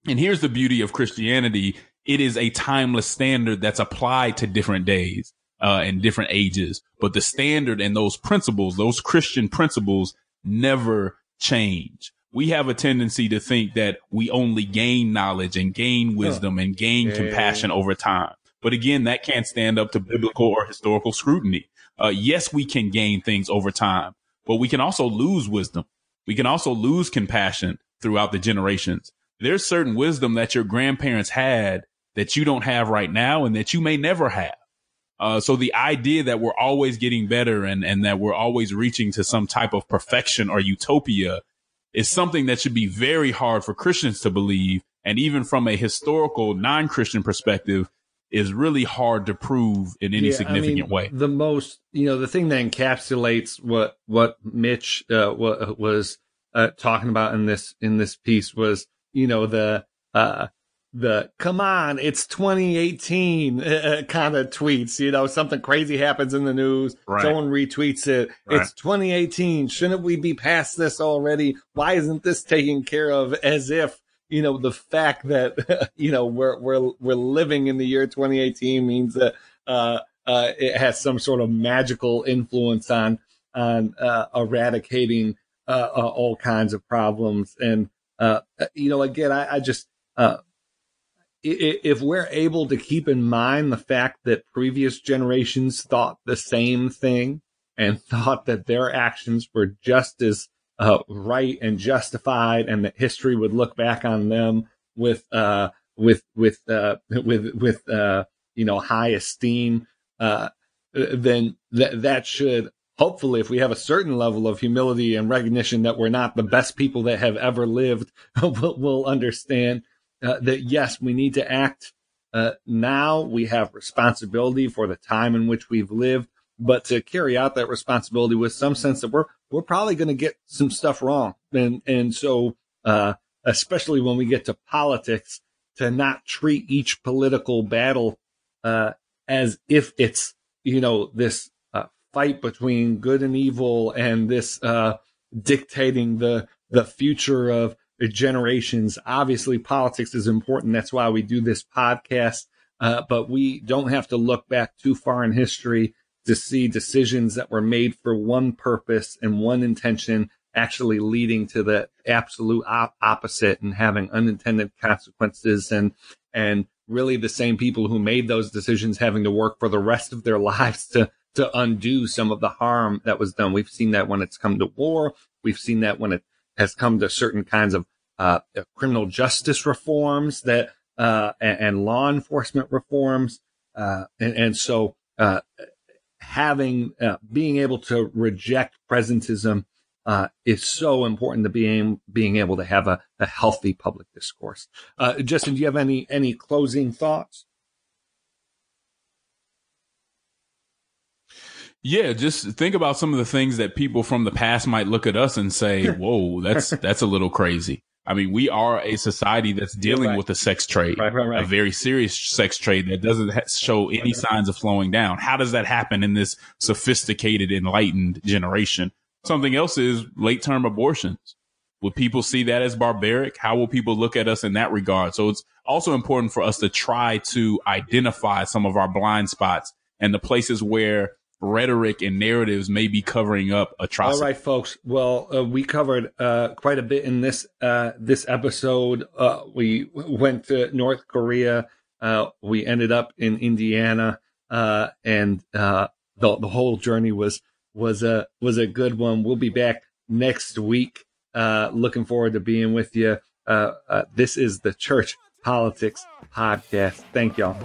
And here's the beauty of Christianity it is a timeless standard that's applied to different days uh, and different ages. But the standard and those principles, those Christian principles never change. We have a tendency to think that we only gain knowledge and gain wisdom and gain yeah. compassion over time. But again, that can't stand up to biblical or historical scrutiny. Uh, yes, we can gain things over time, but we can also lose wisdom. We can also lose compassion throughout the generations. There's certain wisdom that your grandparents had that you don't have right now and that you may never have. Uh, so the idea that we're always getting better and, and that we're always reaching to some type of perfection or utopia is something that should be very hard for Christians to believe. And even from a historical non-Christian perspective, is really hard to prove in any Yeah, I significant mean, way. The most, you know, the thing that encapsulates what what Mitch uh, wa- was uh, talking about in this in this piece was, you know, the uh, the come on, it's 2018 uh, *laughs* kind of tweets. You know, something crazy happens in the news, Right. someone retweets it. Right. It's 2018. Shouldn't we be past this already? Why isn't this taken care of? As if you know the fact that *laughs* you know we're we're we're living in the year 2018 means that uh, uh, it has some sort of magical influence on on uh, eradicating uh, uh, all kinds of problems. And uh, you know, again, I, I just uh, if we're able to keep in mind the fact that previous generations thought the same thing and *laughs* thought that their actions were just as uh, right and justified, and that history would look back on them with uh, with with uh, with with uh, you know high esteem, uh, then that should hopefully, if we have a certain level of humility and recognition that we're not the best people that have ever lived, *laughs* we'll, we'll understand uh, that yes, we need to act uh, now. We have responsibility for the time in which we've lived, but to carry out that responsibility with some sense that we're we're probably going to get some stuff wrong, and and so uh, especially when we get to politics, to not treat each political battle uh, as if it's you know this uh, fight between good and evil and this uh, dictating the the future of generations. Obviously, politics is important. That's why we do this podcast. Uh, but we don't have to look back too far in history to see decisions that were made for one purpose and one intention actually leading to the absolute op- opposite and having unintended consequences and and really the same people who made those decisions having to work for the rest of their *laughs* lives to to undo some of the harm that was done. We've seen that when it's come to war. We've seen that when it has come to certain kinds of uh, criminal justice reforms that uh, and, and law enforcement reforms. Uh, and, and so uh, having uh, being able to reject presentism uh, is so important to being being able to have a, a healthy public discourse. Justin, do you have any any closing thoughts? Yeah, just think about some of the things that people from the past might look at us and say, *laughs* "Whoa, that's *laughs* that's a little crazy." I mean, we are a society that's dealing Right. with a sex trade, Right, right, a very serious sex trade that doesn't ha- show any signs of slowing down. How does that happen in this sophisticated, enlightened generation? Something else is late term abortions. Would people see that as barbaric? How will people look at us in that regard? So it's also important for us to try to identify some of our blind spots and the places where rhetoric and narratives may be covering up atrocity. All right, folks. Well, uh, we covered uh, quite a bit in this uh, this episode. Uh, we went to North Korea. Uh, we ended up in Indiana, uh, and uh, the the whole journey was was a was a good one. We'll be back next week. Uh, looking forward to being with you. Uh, uh, this is the Church Politics Podcast. Thank y'all.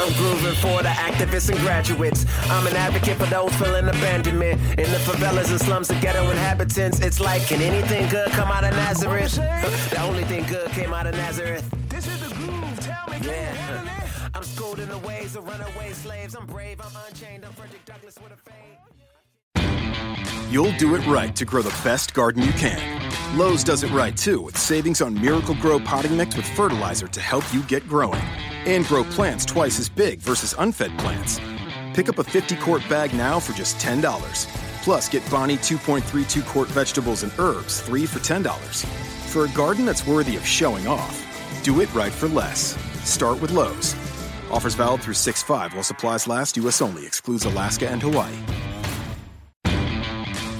I'm grooving for the activists and graduates. I'm an advocate for those feeling abandonment. In the favelas and slums of ghetto inhabitants, it's like, can anything good come out of Nazareth? *laughs* the only thing good came out of Nazareth. This is the groove, tell me, yeah. I'm schooled in the ways of runaway slaves. I'm brave, I'm unchained, I'm Frederick Douglass with a fade. You'll do it right to grow the best garden you can. Lowe's does it right too with savings on Miracle-Gro potting mix with fertilizer to help you get growing. And grow plants twice as big versus unfed plants. Pick up a 50 quart bag now for just $10. Plus, get Bonnie 2.32 quart vegetables and herbs, 3 for $10. For a garden that's worthy of showing off, do it right for less. Start with Lowe's. Offers valid through 6 5 while supplies last, U.S. only, excludes Alaska and Hawaii.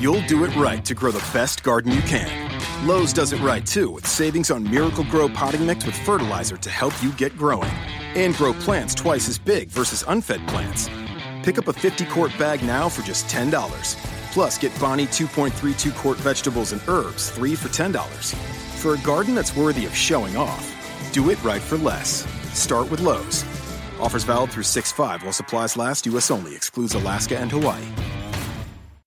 You'll do it right to grow the best garden you can. Lowe's does it right too with savings on Miracle-Gro potting mix with fertilizer to help you get growing. And grow plants twice as big versus unfed plants. Pick up a 50 quart bag now for just $10. Plus, get Bonnie 2.32 quart vegetables and herbs, 3 for $10. For a garden that's worthy of showing off, do it right for less. Start with Lowe's. Offers valid through 6 5 while supplies last, U.S. only, excludes Alaska and Hawaii.